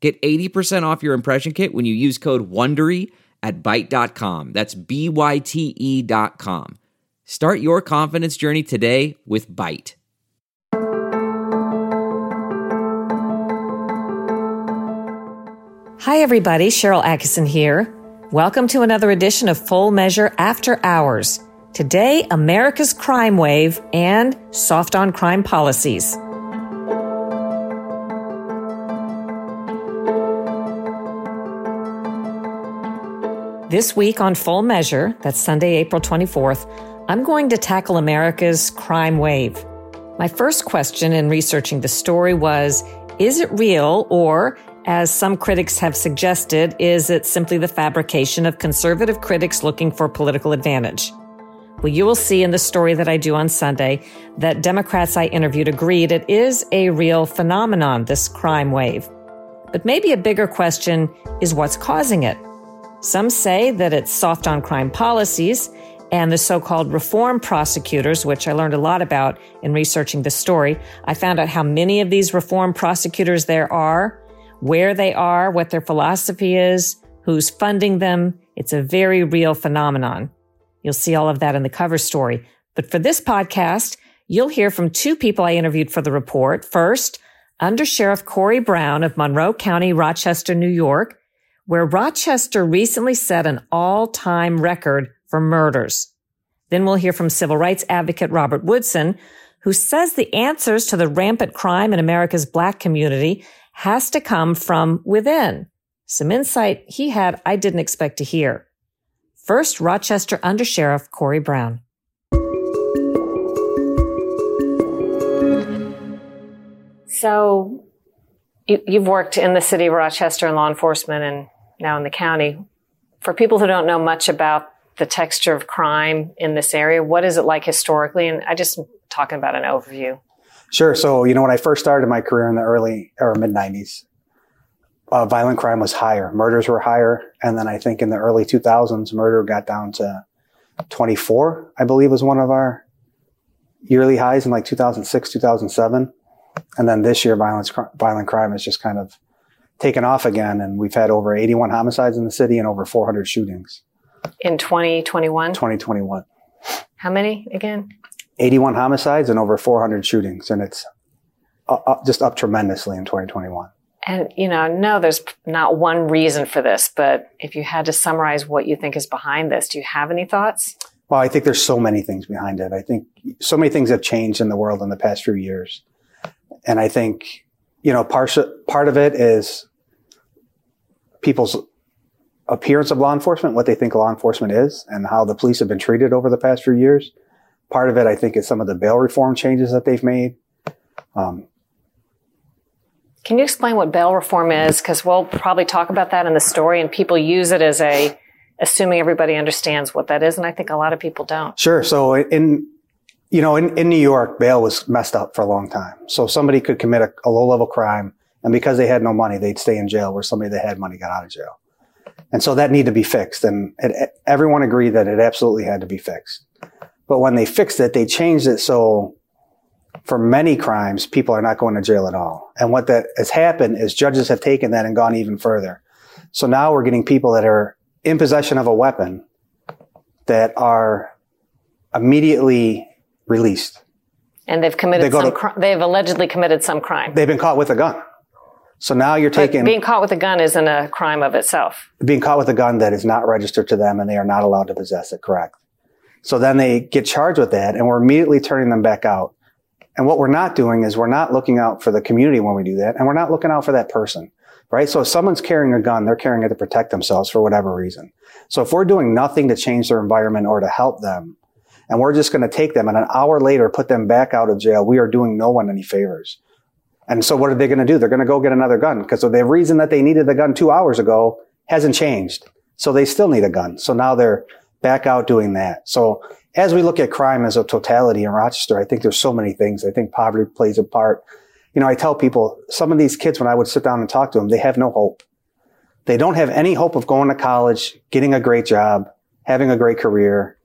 Get 80% off your impression kit when you use code WONDERY at Byte.com. That's B-Y-T-E dot com. Start your confidence journey today with Byte. Hi, everybody. Sharyl Attkisson here. Welcome to another edition of Full Measure After Hours. Today, America's crime wave and soft on crime policies. This week on Full Measure, that's Sunday, April 24th, I'm going to tackle America's crime wave. My first question in researching the story was Is it real, or, as some critics have suggested, is it simply the fabrication of conservative critics looking for political advantage? Well, you will see in the story that I do on Sunday that Democrats I interviewed agreed it is a real phenomenon, this crime wave. But maybe a bigger question is what's causing it? Some say that it's soft on crime policies and the so-called reform prosecutors, which I learned a lot about in researching the story. I found out how many of these reform prosecutors there are, where they are, what their philosophy is, who's funding them. It's a very real phenomenon. You'll see all of that in the cover story. But for this podcast, you'll hear from two people I interviewed for the report. First, Under Sheriff Corey Brown of Monroe County, Rochester, New York, where Rochester recently set an all-time record for murders. Then we'll hear from civil rights advocate Robert Woodson, who says the answers to the rampant crime in America's black community has to come from within. Some insight he had I didn't expect to hear. First, Rochester Undersheriff Corey Brown. So, you, have worked in the city of Rochester in law enforcement and now in the county. For people who don't know much about the texture of crime in this area, what is it like historically? And I just talking about an overview. Sure. So, you know, when I first started my career in the early or mid 90s, uh, violent crime was higher. Murders were higher. And then I think in the early 2000s, murder got down to 24, I believe was one of our yearly highs in like 2006, 2007. And then this year, violence, violent crime has just kind of taken off again. And we've had over 81 homicides in the city and over 400 shootings. In 2021? 2021. How many again? 81 homicides and over 400 shootings. And it's up, just up tremendously in 2021. And, you know, no, there's not one reason for this, but if you had to summarize what you think is behind this, do you have any thoughts? Well, I think there's so many things behind it. I think so many things have changed in the world in the past few years. And I think, you know, part, part of it is people's appearance of law enforcement, what they think law enforcement is, and how the police have been treated over the past few years. Part of it, I think, is some of the bail reform changes that they've made. Um, Can you explain what bail reform is? Because we'll probably talk about that in the story, and people use it as a assuming everybody understands what that is, and I think a lot of people don't. Sure. So in you know, in, in New York, bail was messed up for a long time. So somebody could commit a, a low level crime, and because they had no money, they'd stay in jail where somebody that had money got out of jail. And so that needed to be fixed. And it, everyone agreed that it absolutely had to be fixed. But when they fixed it, they changed it so for many crimes, people are not going to jail at all. And what that has happened is judges have taken that and gone even further. So now we're getting people that are in possession of a weapon that are immediately released. And they've committed they some, to, cr- they've allegedly committed some crime. They've been caught with a gun. So now you're taking. But being caught with a gun isn't a crime of itself. Being caught with a gun that is not registered to them and they are not allowed to possess it, correct? So then they get charged with that and we're immediately turning them back out. And what we're not doing is we're not looking out for the community when we do that and we're not looking out for that person, right? So if someone's carrying a gun, they're carrying it to protect themselves for whatever reason. So if we're doing nothing to change their environment or to help them, and we're just going to take them and an hour later put them back out of jail, we are doing no one any favors. And so what are they going to do? They're going to go get another gun because the reason that they needed the gun two hours ago hasn't changed. So they still need a gun. So now they're back out doing that. So as we look at crime as a totality in Rochester, I think there's so many things. I think poverty plays a part. You know, I tell people some of these kids, when I would sit down and talk to them, they have no hope. They don't have any hope of going to college, getting a great job, having a great career,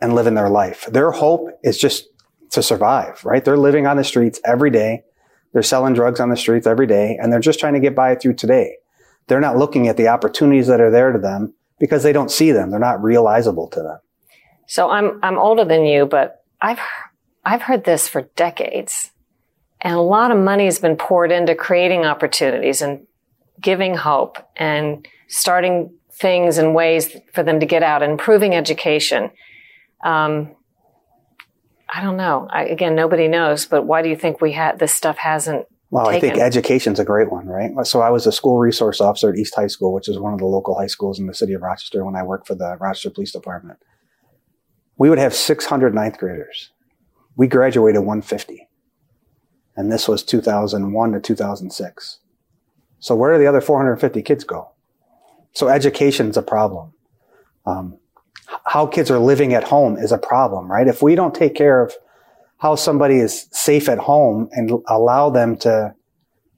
and living their life. Their hope is just to survive, right? They're living on the streets every day. They're selling drugs on the streets every day, and they're just trying to get by through today. They're not looking at the opportunities that are there to them because they don't see them. They're not realizable to them. So I'm I'm older than you, but I've I've heard this for decades. And a lot of money has been poured into creating opportunities and giving hope and starting things and ways for them to get out improving education. Um, I don't know. I, again, nobody knows, but why do you think we had this stuff hasn't? Well, taken? I think education's a great one, right? So I was a school resource officer at East High School, which is one of the local high schools in the city of Rochester when I worked for the Rochester Police Department we would have 600 ninth graders. We graduated 150. And this was 2001 to 2006. So where do the other 450 kids go? So education's a problem. Um, how kids are living at home is a problem, right? If we don't take care of how somebody is safe at home and allow them to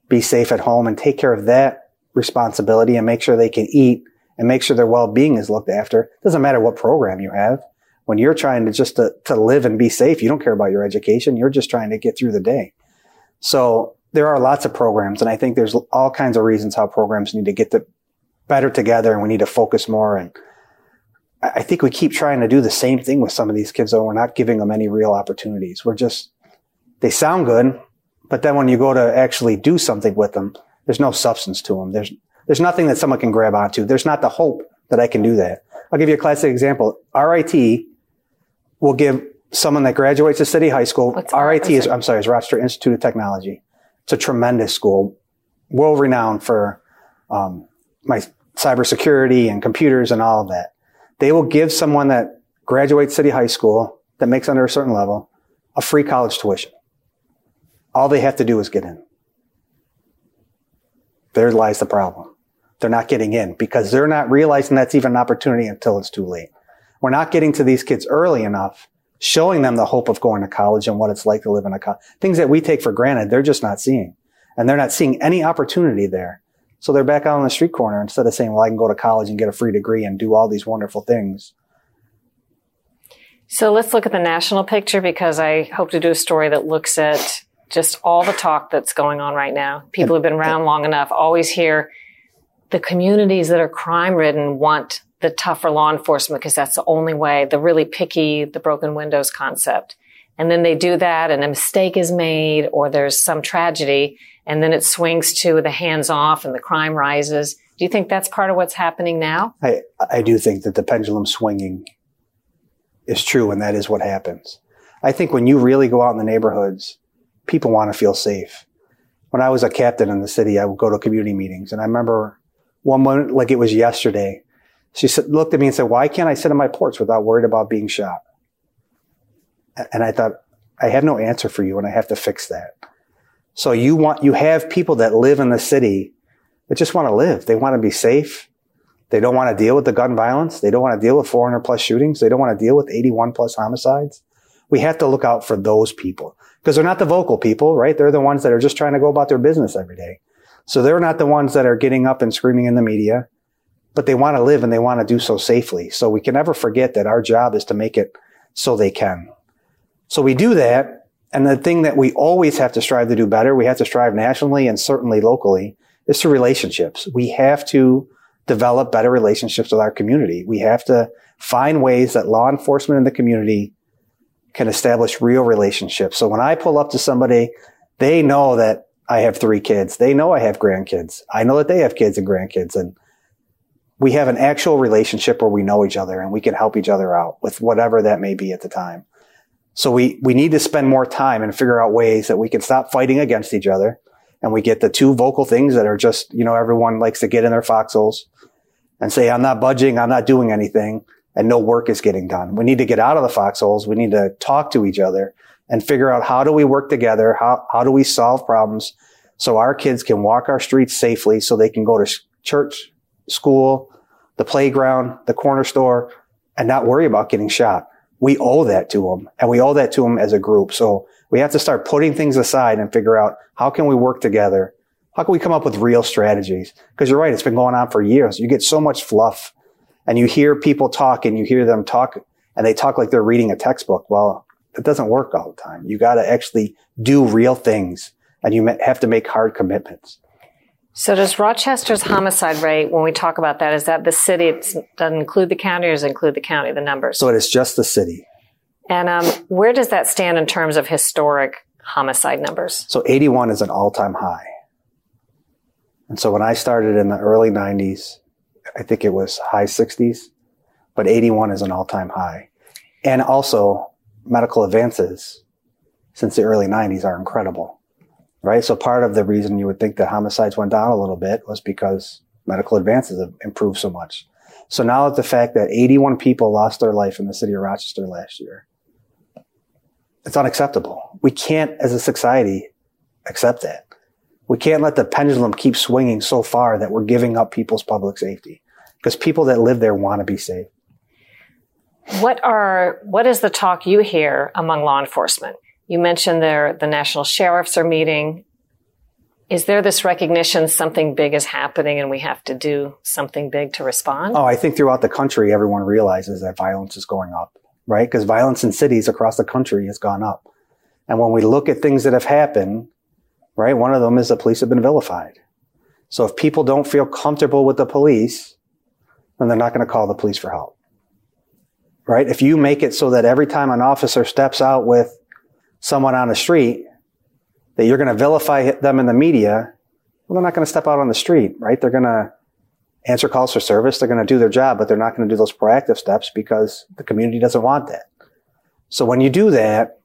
be safe at home and take care of that responsibility and make sure they can eat and make sure their well-being is looked after. It doesn't matter what program you have when you're trying to just to, to live and be safe, you don't care about your education. You're just trying to get through the day. So there are lots of programs and I think there's all kinds of reasons how programs need to get better together and we need to focus more. And I think we keep trying to do the same thing with some of these kids, though we're not giving them any real opportunities. We're just, they sound good, but then when you go to actually do something with them, there's no substance to them. There's, there's nothing that someone can grab onto. There's not the hope that I can do that. I'll give you a classic example. RIT will give someone that graduates a city high school. What's RIT is, I'm sorry, is Rochester Institute of Technology. It's a tremendous school, world renowned for um, my cybersecurity and computers and all of that. They will give someone that graduates city high school that makes under a certain level a free college tuition. All they have to do is get in. There lies the problem. They're not getting in because they're not realizing that's even an opportunity until it's too late. We're not getting to these kids early enough, showing them the hope of going to college and what it's like to live in a college. Things that we take for granted, they're just not seeing. And they're not seeing any opportunity there. So they're back out on the street corner instead of saying, well, I can go to college and get a free degree and do all these wonderful things. So let's look at the national picture because I hope to do a story that looks at just all the talk that's going on right now. People who've been around long enough always hear the communities that are crime ridden want the tougher law enforcement because that's the only way, the really picky, the broken windows concept. And then they do that and a mistake is made or there's some tragedy and then it swings to the hands off and the crime rises. Do you think that's part of what's happening now? I, I do think that the pendulum swinging is true and that is what happens. I think when you really go out in the neighborhoods, people want to feel safe. When I was a captain in the city, I would go to community meetings and I remember one moment like it was yesterday. She said, looked at me and said, why can't I sit on my porch without worried about being shot? And I thought, I have no answer for you and I have to fix that. So you want, you have people that live in the city that just want to live. They want to be safe. They don't want to deal with the gun violence. They don't want to deal with 400 plus shootings. They don't want to deal with 81 plus homicides. We have to look out for those people because they're not the vocal people, right? They're the ones that are just trying to go about their business every day. So they're not the ones that are getting up and screaming in the media, but they want to live and they want to do so safely. So we can never forget that our job is to make it so they can. So we do that. And the thing that we always have to strive to do better, we have to strive nationally and certainly locally, is to relationships. We have to develop better relationships with our community. We have to find ways that law enforcement in the community can establish real relationships. So when I pull up to somebody, they know that I have three kids. They know I have grandkids. I know that they have kids and grandkids and we have an actual relationship where we know each other and we can help each other out with whatever that may be at the time. So we, we need to spend more time and figure out ways that we can stop fighting against each other. And we get the two vocal things that are just, you know, everyone likes to get in their foxholes and say, I'm not budging. I'm not doing anything and no work is getting done. We need to get out of the foxholes. We need to talk to each other and figure out how do we work together? How, how do we solve problems so our kids can walk our streets safely so they can go to church school, the playground, the corner store, and not worry about getting shot. We owe that to them and we owe that to them as a group. So we have to start putting things aside and figure out how can we work together? How can we come up with real strategies? Because you're right. It's been going on for years. You get so much fluff and you hear people talk and you hear them talk and they talk like they're reading a textbook. Well, it doesn't work all the time. You got to actually do real things and you have to make hard commitments. So does Rochester's homicide rate, when we talk about that, is that the city, it doesn't include the county or does it include the county, the numbers? So it is just the city. And um, where does that stand in terms of historic homicide numbers? So 81 is an all time high. And so when I started in the early 90s, I think it was high 60s, but 81 is an all time high. And also, medical advances since the early 90s are incredible, right? So part of the reason you would think that homicides went down a little bit was because medical advances have improved so much. So now that the fact that 81 people lost their life in the city of Rochester last year, it's unacceptable. We can't, as a society, accept that. We can't let the pendulum keep swinging so far that we're giving up people's public safety because people that live there want to be safe. What are what is the talk you hear among law enforcement? You mentioned there the national sheriffs are meeting. Is there this recognition something big is happening and we have to do something big to respond? Oh, I think throughout the country everyone realizes that violence is going up, right? Because violence in cities across the country has gone up. And when we look at things that have happened, right, one of them is the police have been vilified. So if people don't feel comfortable with the police, then they're not going to call the police for help right? If you make it so that every time an officer steps out with someone on the street, that you're going to vilify them in the media, well, they're not going to step out on the street, right? They're going to answer calls for service. They're going to do their job, but they're not going to do those proactive steps because the community doesn't want that. So when you do that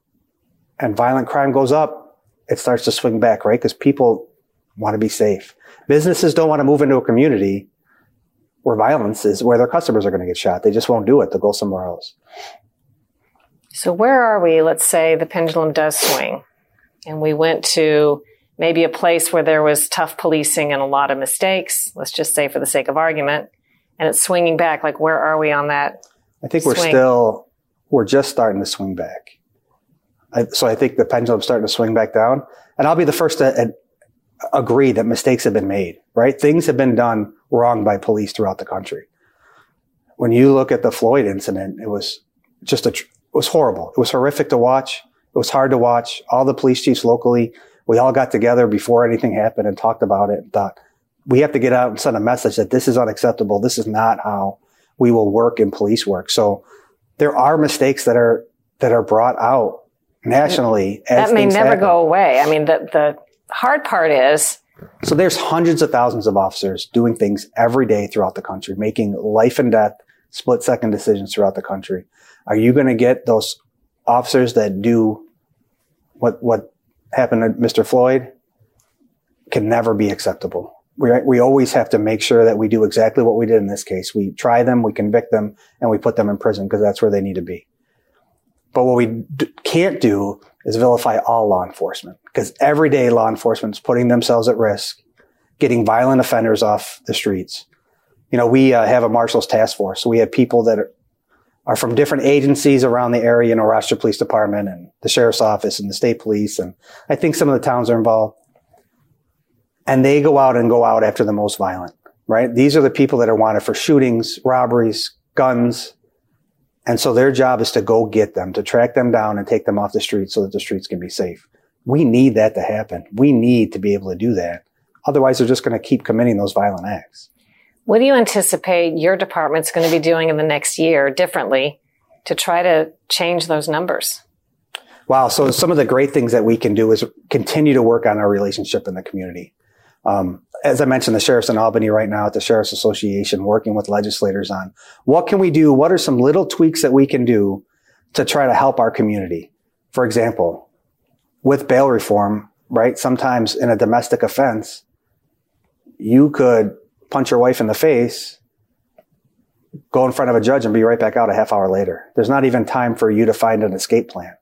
and violent crime goes up, it starts to swing back, right? Because people want to be safe. Businesses don't want to move into a community where violence is where their customers are going to get shot. They just won't do it. They'll go somewhere else. So where are we? Let's say the pendulum does swing and we went to maybe a place where there was tough policing and a lot of mistakes. Let's just say for the sake of argument and it's swinging back. Like where are we on that? I think we're still, we're just starting to swing back. I, so I think the pendulum's starting to swing back down and I'll be the first to uh, agree that mistakes have been made, right? Things have been done wrong by police throughout the country. When you look at the Floyd incident, it was just a, it was horrible. It was horrific to watch. It was hard to watch. All the police chiefs locally, we all got together before anything happened and talked about it and thought, we have to get out and send a message that this is unacceptable. This is not how we will work in police work. So there are mistakes that are, that are brought out nationally. that may never happen. go away. I mean, the, the hard part is so there's hundreds of thousands of officers doing things every day throughout the country, making life and death split second decisions throughout the country. Are you going to get those officers that do what, what happened to Mr. Floyd? Can never be acceptable. We, we always have to make sure that we do exactly what we did in this case. We try them, we convict them, and we put them in prison because that's where they need to be. But what we d- can't do is vilify all law enforcement because every day law enforcement is putting themselves at risk, getting violent offenders off the streets. You know, we uh, have a marshal's task force. So we have people that are, are from different agencies around the area, you know, Rochester Police Department and the Sheriff's Office and the State Police. And I think some of the towns are involved. And they go out and go out after the most violent, right? These are the people that are wanted for shootings, robberies, guns, and so their job is to go get them, to track them down and take them off the streets so that the streets can be safe. We need that to happen. We need to be able to do that. Otherwise, they're just going to keep committing those violent acts. What do you anticipate your department's going to be doing in the next year differently to try to change those numbers? Wow. So some of the great things that we can do is continue to work on our relationship in the community. Um, as I mentioned, the sheriff's in Albany right now at the Sheriff's Association, working with legislators on what can we do? What are some little tweaks that we can do to try to help our community? For example, with bail reform, right? Sometimes in a domestic offense, you could punch your wife in the face, go in front of a judge and be right back out a half hour later. There's not even time for you to find an escape plan,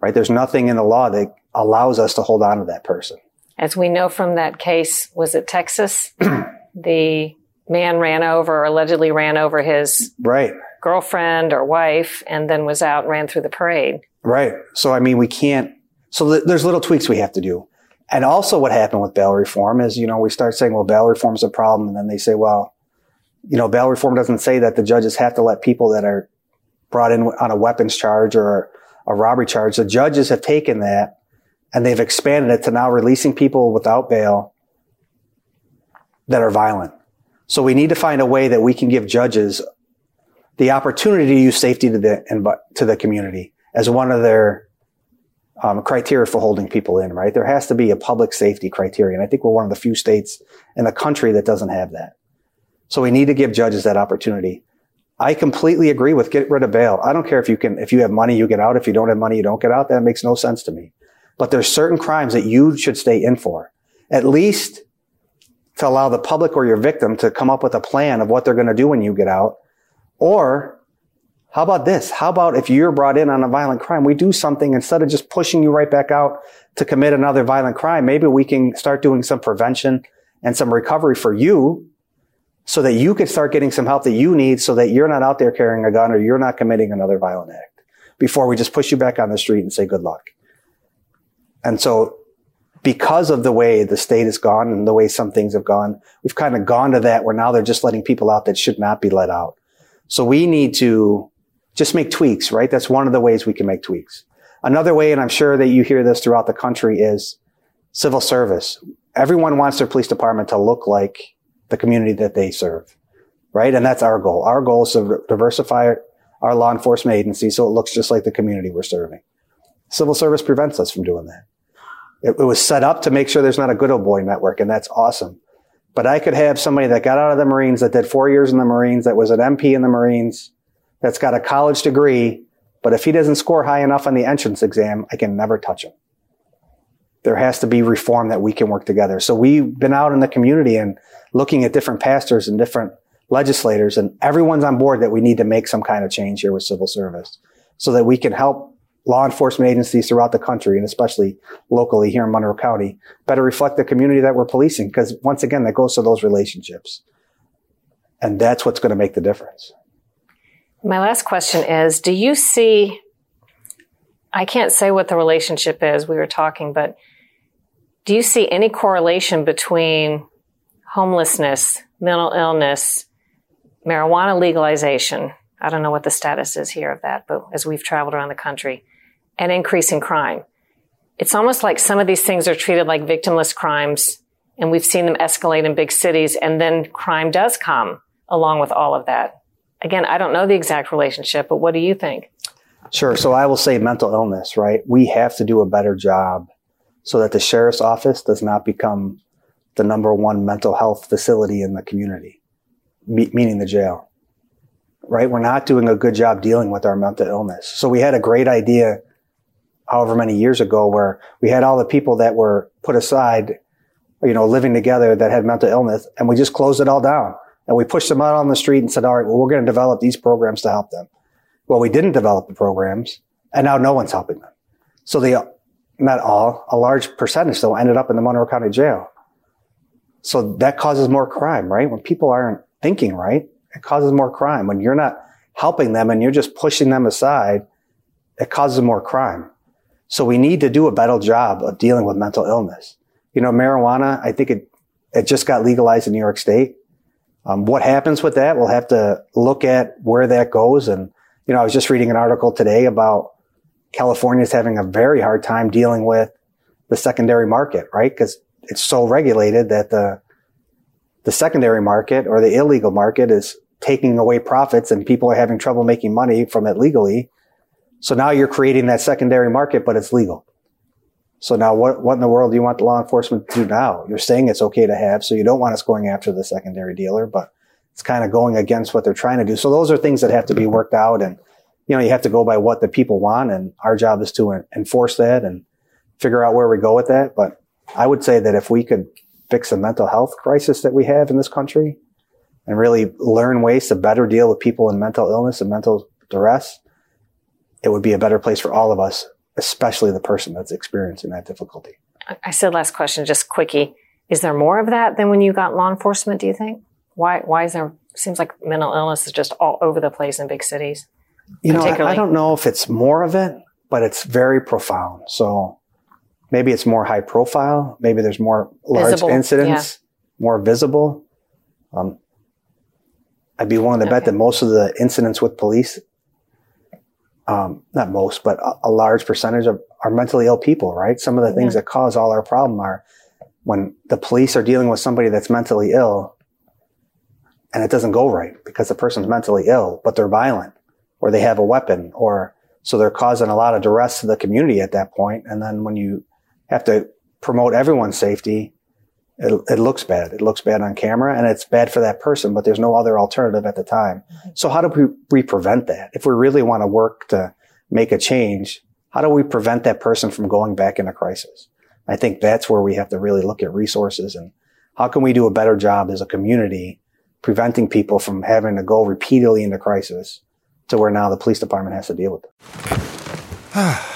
right? There's nothing in the law that allows us to hold on to that person as we know from that case, was it Texas? the man ran over, allegedly ran over his right girlfriend or wife, and then was out and ran through the parade. Right. So I mean, we can't. So th- there's little tweaks we have to do. And also, what happened with bail reform is, you know, we start saying, well, bail reform is a problem, and then they say, well, you know, bail reform doesn't say that the judges have to let people that are brought in on a weapons charge or a robbery charge. The judges have taken that and they've expanded it to now releasing people without bail that are violent. So we need to find a way that we can give judges the opportunity to use safety to the to the community as one of their um, criteria for holding people in. Right, there has to be a public safety criteria, and I think we're one of the few states in the country that doesn't have that. So we need to give judges that opportunity. I completely agree with get rid of bail. I don't care if you can, if you have money, you get out. If you don't have money, you don't get out. That makes no sense to me. But there's certain crimes that you should stay in for. At least to allow the public or your victim to come up with a plan of what they're going to do when you get out. Or how about this? How about if you're brought in on a violent crime, we do something instead of just pushing you right back out to commit another violent crime. Maybe we can start doing some prevention and some recovery for you so that you could start getting some help that you need so that you're not out there carrying a gun or you're not committing another violent act before we just push you back on the street and say good luck. And so because of the way the state has gone and the way some things have gone, we've kind of gone to that where now they're just letting people out that should not be let out. So we need to just make tweaks, right? That's one of the ways we can make tweaks. Another way, and I'm sure that you hear this throughout the country is civil service. Everyone wants their police department to look like the community that they serve, right? And that's our goal. Our goal is to diversify our law enforcement agency so it looks just like the community we're serving. Civil service prevents us from doing that. It, it was set up to make sure there's not a good old boy network, and that's awesome. But I could have somebody that got out of the Marines, that did four years in the Marines, that was an MP in the Marines, that's got a college degree, but if he doesn't score high enough on the entrance exam, I can never touch him there has to be reform that we can work together. So we've been out in the community and looking at different pastors and different legislators and everyone's on board that we need to make some kind of change here with civil service so that we can help law enforcement agencies throughout the country and especially locally here in Monroe County better reflect the community that we're policing. Cause once again, that goes to those relationships. And that's what's going to make the difference. My last question is, do you see, I can't say what the relationship is. We were talking, but do you see any correlation between homelessness, mental illness, marijuana legalization? I don't know what the status is here of that, but as we've traveled around the country, and increasing crime. It's almost like some of these things are treated like victimless crimes, and we've seen them escalate in big cities, and then crime does come along with all of that. Again, I don't know the exact relationship, but what do you think? Sure. So I will say mental illness, right? We have to do a better job so that the sheriff's office does not become the number one mental health facility in the community, me- meaning the jail. Right? We're not doing a good job dealing with our mental illness. So we had a great idea however many years ago where we had all the people that were put aside, you know, living together that had mental illness and we just closed it all down and we pushed them out on the street and said, all right, well, we're going to develop these programs to help them. Well, we didn't develop the programs and now no one's helping them. So they, not all, a large percentage though ended up in the Monroe County Jail. So that causes more crime, right? When people aren't thinking right, it causes more crime. When you're not helping them and you're just pushing them aside, it causes more crime. So we need to do a better job of dealing with mental illness. You know, marijuana, I think it, it just got legalized in New York State. Um, what happens with that? We'll have to look at where that goes. And, you know, I was just reading an article today about California is having a very hard time dealing with the secondary market, right? Because it's so regulated that the the secondary market or the illegal market is taking away profits and people are having trouble making money from it legally. So now you're creating that secondary market, but it's legal. So now what, what in the world do you want the law enforcement to do now? You're saying it's okay to have, so you don't want us going after the secondary dealer, but it's kind of going against what they're trying to do. So those are things that have to be worked out and you know, you have to go by what the people want and our job is to enforce that and figure out where we go with that. But I would say that if we could fix the mental health crisis that we have in this country and really learn ways to better deal with people in mental illness and mental duress, it would be a better place for all of us, especially the person that's experiencing that difficulty. I said last question, just quickie. Is there more of that than when you got law enforcement, do you think? Why? Why is there? Seems like mental illness is just all over the place in big cities. You know, I, I don't know if it's more of it, but it's very profound. So maybe it's more high profile. Maybe there's more large visible, incidents, yeah. more visible. Um, I'd be willing to okay. bet that most of the incidents with police, um, not most, but a, a, large percentage of are mentally ill people, right? Some of the things yeah. that cause all our problem are when the police are dealing with somebody that's mentally ill and it doesn't go right because the person's mentally ill, but they're violent or they have a weapon or so they're causing a lot of duress to the community at that point. And then when you have to promote everyone's safety, it, it looks bad. It looks bad on camera and it's bad for that person, but there's no other alternative at the time. Mm-hmm. So how do we, we prevent that? If we really want to work to make a change, how do we prevent that person from going back into crisis? I think that's where we have to really look at resources and how can we do a better job as a community preventing people from having to go repeatedly into crisis to where now the police department has to deal with it.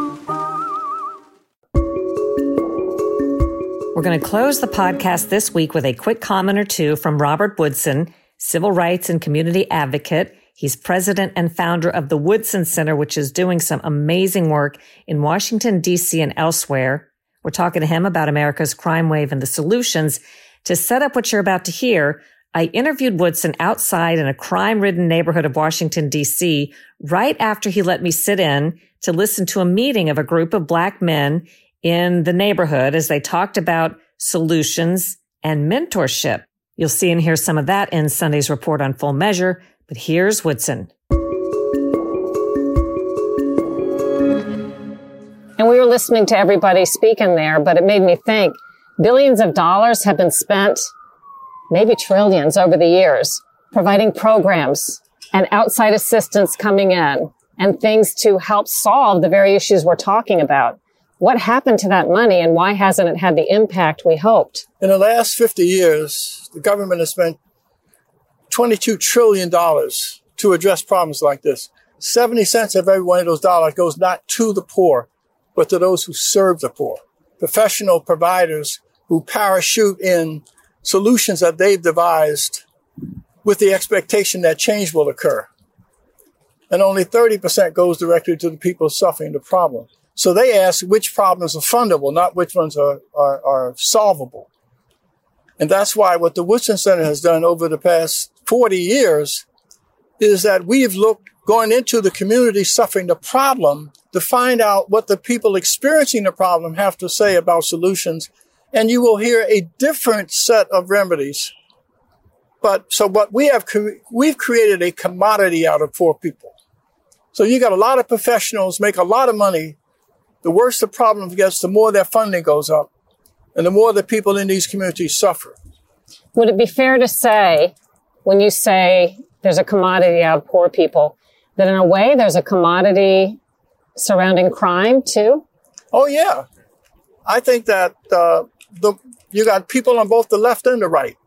We're going to close the podcast this week with a quick comment or two from Robert Woodson, civil rights and community advocate. He's president and founder of the Woodson Center, which is doing some amazing work in Washington, D.C. and elsewhere. We're talking to him about America's crime wave and the solutions. To set up what you're about to hear, I interviewed Woodson outside in a crime ridden neighborhood of Washington, D.C. right after he let me sit in to listen to a meeting of a group of black men in the neighborhood as they talked about solutions and mentorship. You'll see and hear some of that in Sunday's report on full measure, but here's Woodson. And we were listening to everybody speaking there, but it made me think billions of dollars have been spent, maybe trillions over the years, providing programs and outside assistance coming in and things to help solve the very issues we're talking about. What happened to that money and why hasn't it had the impact we hoped? In the last 50 years, the government has spent $22 trillion to address problems like this. 70 cents of every one of those dollars goes not to the poor, but to those who serve the poor. Professional providers who parachute in solutions that they've devised with the expectation that change will occur. And only 30% goes directly to the people suffering the problem. So they ask which problems are fundable, not which ones are, are, are solvable. And that's why what the Woodson Center has done over the past 40 years is that we've looked going into the community suffering the problem to find out what the people experiencing the problem have to say about solutions. And you will hear a different set of remedies. But so what we have, we've created a commodity out of poor people. So you got a lot of professionals make a lot of money the worse the problem gets, the more their funding goes up and the more the people in these communities suffer. Would it be fair to say, when you say there's a commodity out of poor people, that in a way there's a commodity surrounding crime too? Oh yeah, I think that uh, the you got people on both the left and the right.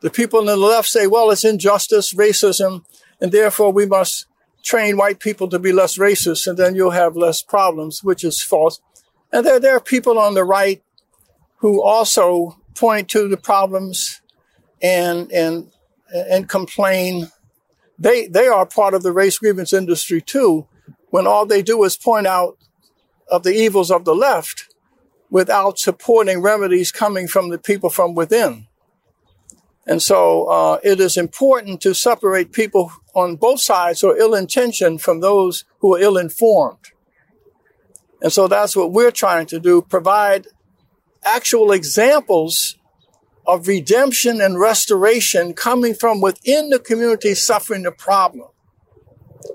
The people on the left say, "Well, it's injustice, racism, and therefore we must train white people to be less racist and then you'll have less problems, which is false. And there, there are people on the right who also point to the problems and, and, and complain. They, they are part of the race grievance industry too, when all they do is point out of the evils of the left without supporting remedies coming from the people from within. And so uh, it is important to separate people on both sides who are ill-intentioned from those who are ill-informed. And so that's what we're trying to do, provide actual examples of redemption and restoration coming from within the community suffering the problem.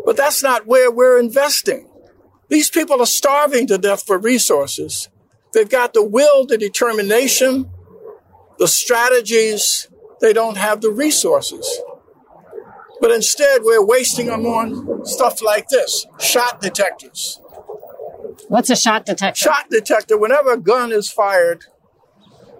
But that's not where we're investing. These people are starving to death for resources. They've got the will, the determination, the strategies, they don't have the resources. But instead, we're wasting them on stuff like this shot detectors. What's a shot detector? Shot detector, whenever a gun is fired,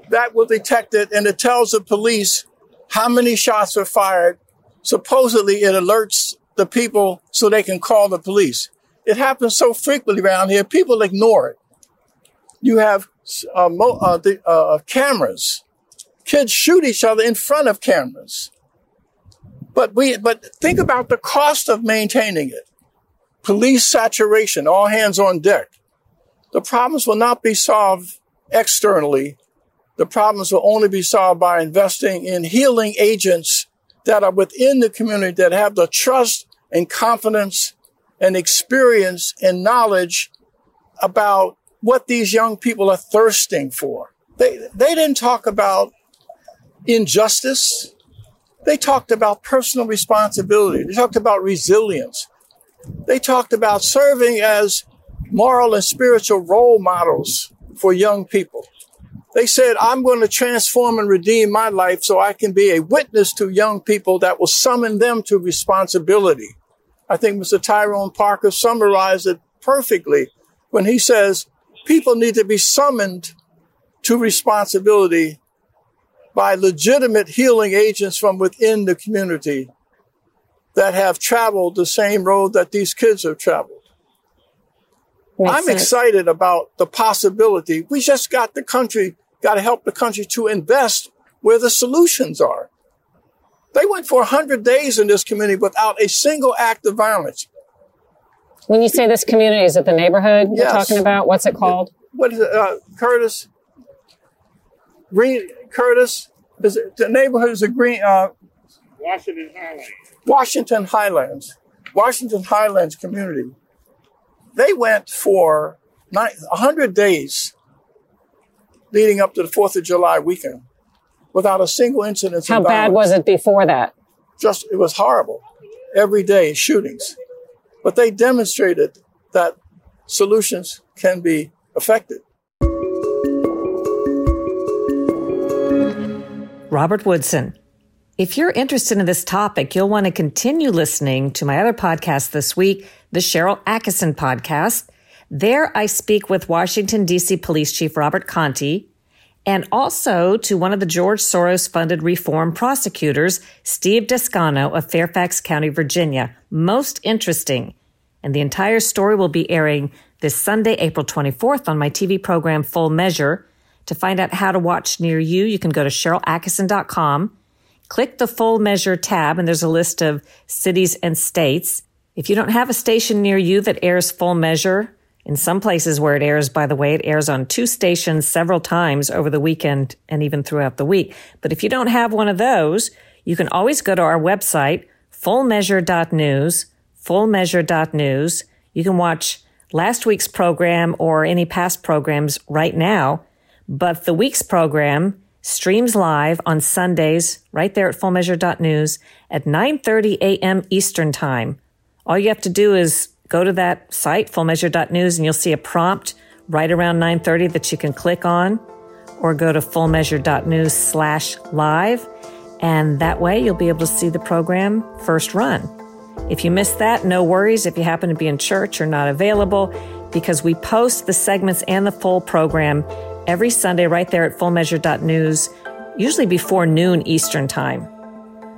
that will detect it and it tells the police how many shots were fired. Supposedly, it alerts the people so they can call the police. It happens so frequently around here, people ignore it. You have uh, mo- uh, the, uh, cameras. Kids shoot each other in front of cameras. But we, but think about the cost of maintaining it. Police saturation, all hands on deck. The problems will not be solved externally. The problems will only be solved by investing in healing agents that are within the community that have the trust and confidence and experience and knowledge about what these young people are thirsting for. They, they didn't talk about injustice. They talked about personal responsibility. They talked about resilience. They talked about serving as moral and spiritual role models for young people. They said, I'm going to transform and redeem my life so I can be a witness to young people that will summon them to responsibility. I think Mr. Tyrone Parker summarized it perfectly when he says people need to be summoned to responsibility by legitimate healing agents from within the community that have traveled the same road that these kids have traveled. Makes I'm sense. excited about the possibility. We just got the country, got to help the country to invest where the solutions are. They went for 100 days in this community without a single act of violence. When you say this community, is it the neighborhood yes. you're talking about? What's it called? What is it? Uh, Curtis? Green Curtis? Is it, the neighborhood is a green. Uh, Washington Highlands. Washington Highlands. Washington Highlands community. They went for 100 days leading up to the 4th of July weekend without a single incident. How bad was it before that? Just, it was horrible. Every day shootings. But they demonstrated that solutions can be effective. Robert Woodson. If you're interested in this topic, you'll want to continue listening to my other podcast this week, the Sharyl Attkisson podcast. There I speak with Washington, D.C. Police Chief Robert Contee and also to one of the George Soros funded reform prosecutors, Steve Descano of Fairfax County, Virginia. Most interesting. And the entire story will be airing this Sunday, April 24th on my TV program Full Measure. To find out how to watch near you, you can go to SharylAttkisson.com, click the Full Measure tab, and there's a list of cities and states. If you don't have a station near you that airs Full Measure, in some places where it airs, by the way, it airs on two stations several times over the weekend and even throughout the week. But if you don't have one of those, you can always go to our website, fullmeasure.news, fullmeasure.news. You can watch last week's program or any past programs right now. But the week's program streams live on Sundays right there at fullmeasure.news at 9:30 a.m. Eastern Time. All you have to do is go to that site, fullmeasure.news, and you'll see a prompt right around 9.30 that you can click on or go to fullmeasure.news slash live. And that way you'll be able to see the program first run. If you miss that, no worries if you happen to be in church or not available, because we post the segments and the full program every Sunday right there at fullmeasure.news, usually before noon Eastern Time.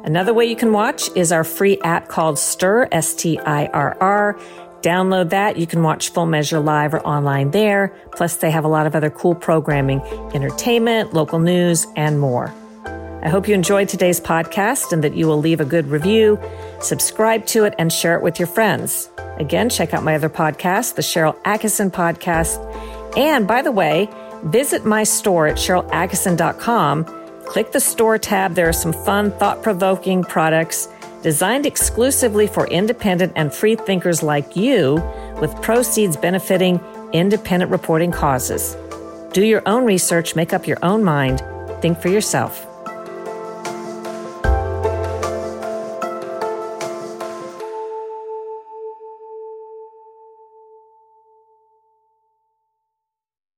Another way you can watch is our free app called Stirr, S T I R R. Download that. You can watch Full Measure live or online there. Plus, they have a lot of other cool programming, entertainment, local news, and more. I hope you enjoyed today's podcast and that you will leave a good review, subscribe to it, and share it with your friends. Again, check out my other podcast, the Sharyl Attkisson Podcast. And by the way, visit my store at SharylAttkisson.com. Click the store tab. There are some fun, thought provoking products designed exclusively for independent and free thinkers like you, with proceeds benefiting independent reporting causes. Do your own research, make up your own mind, think for yourself.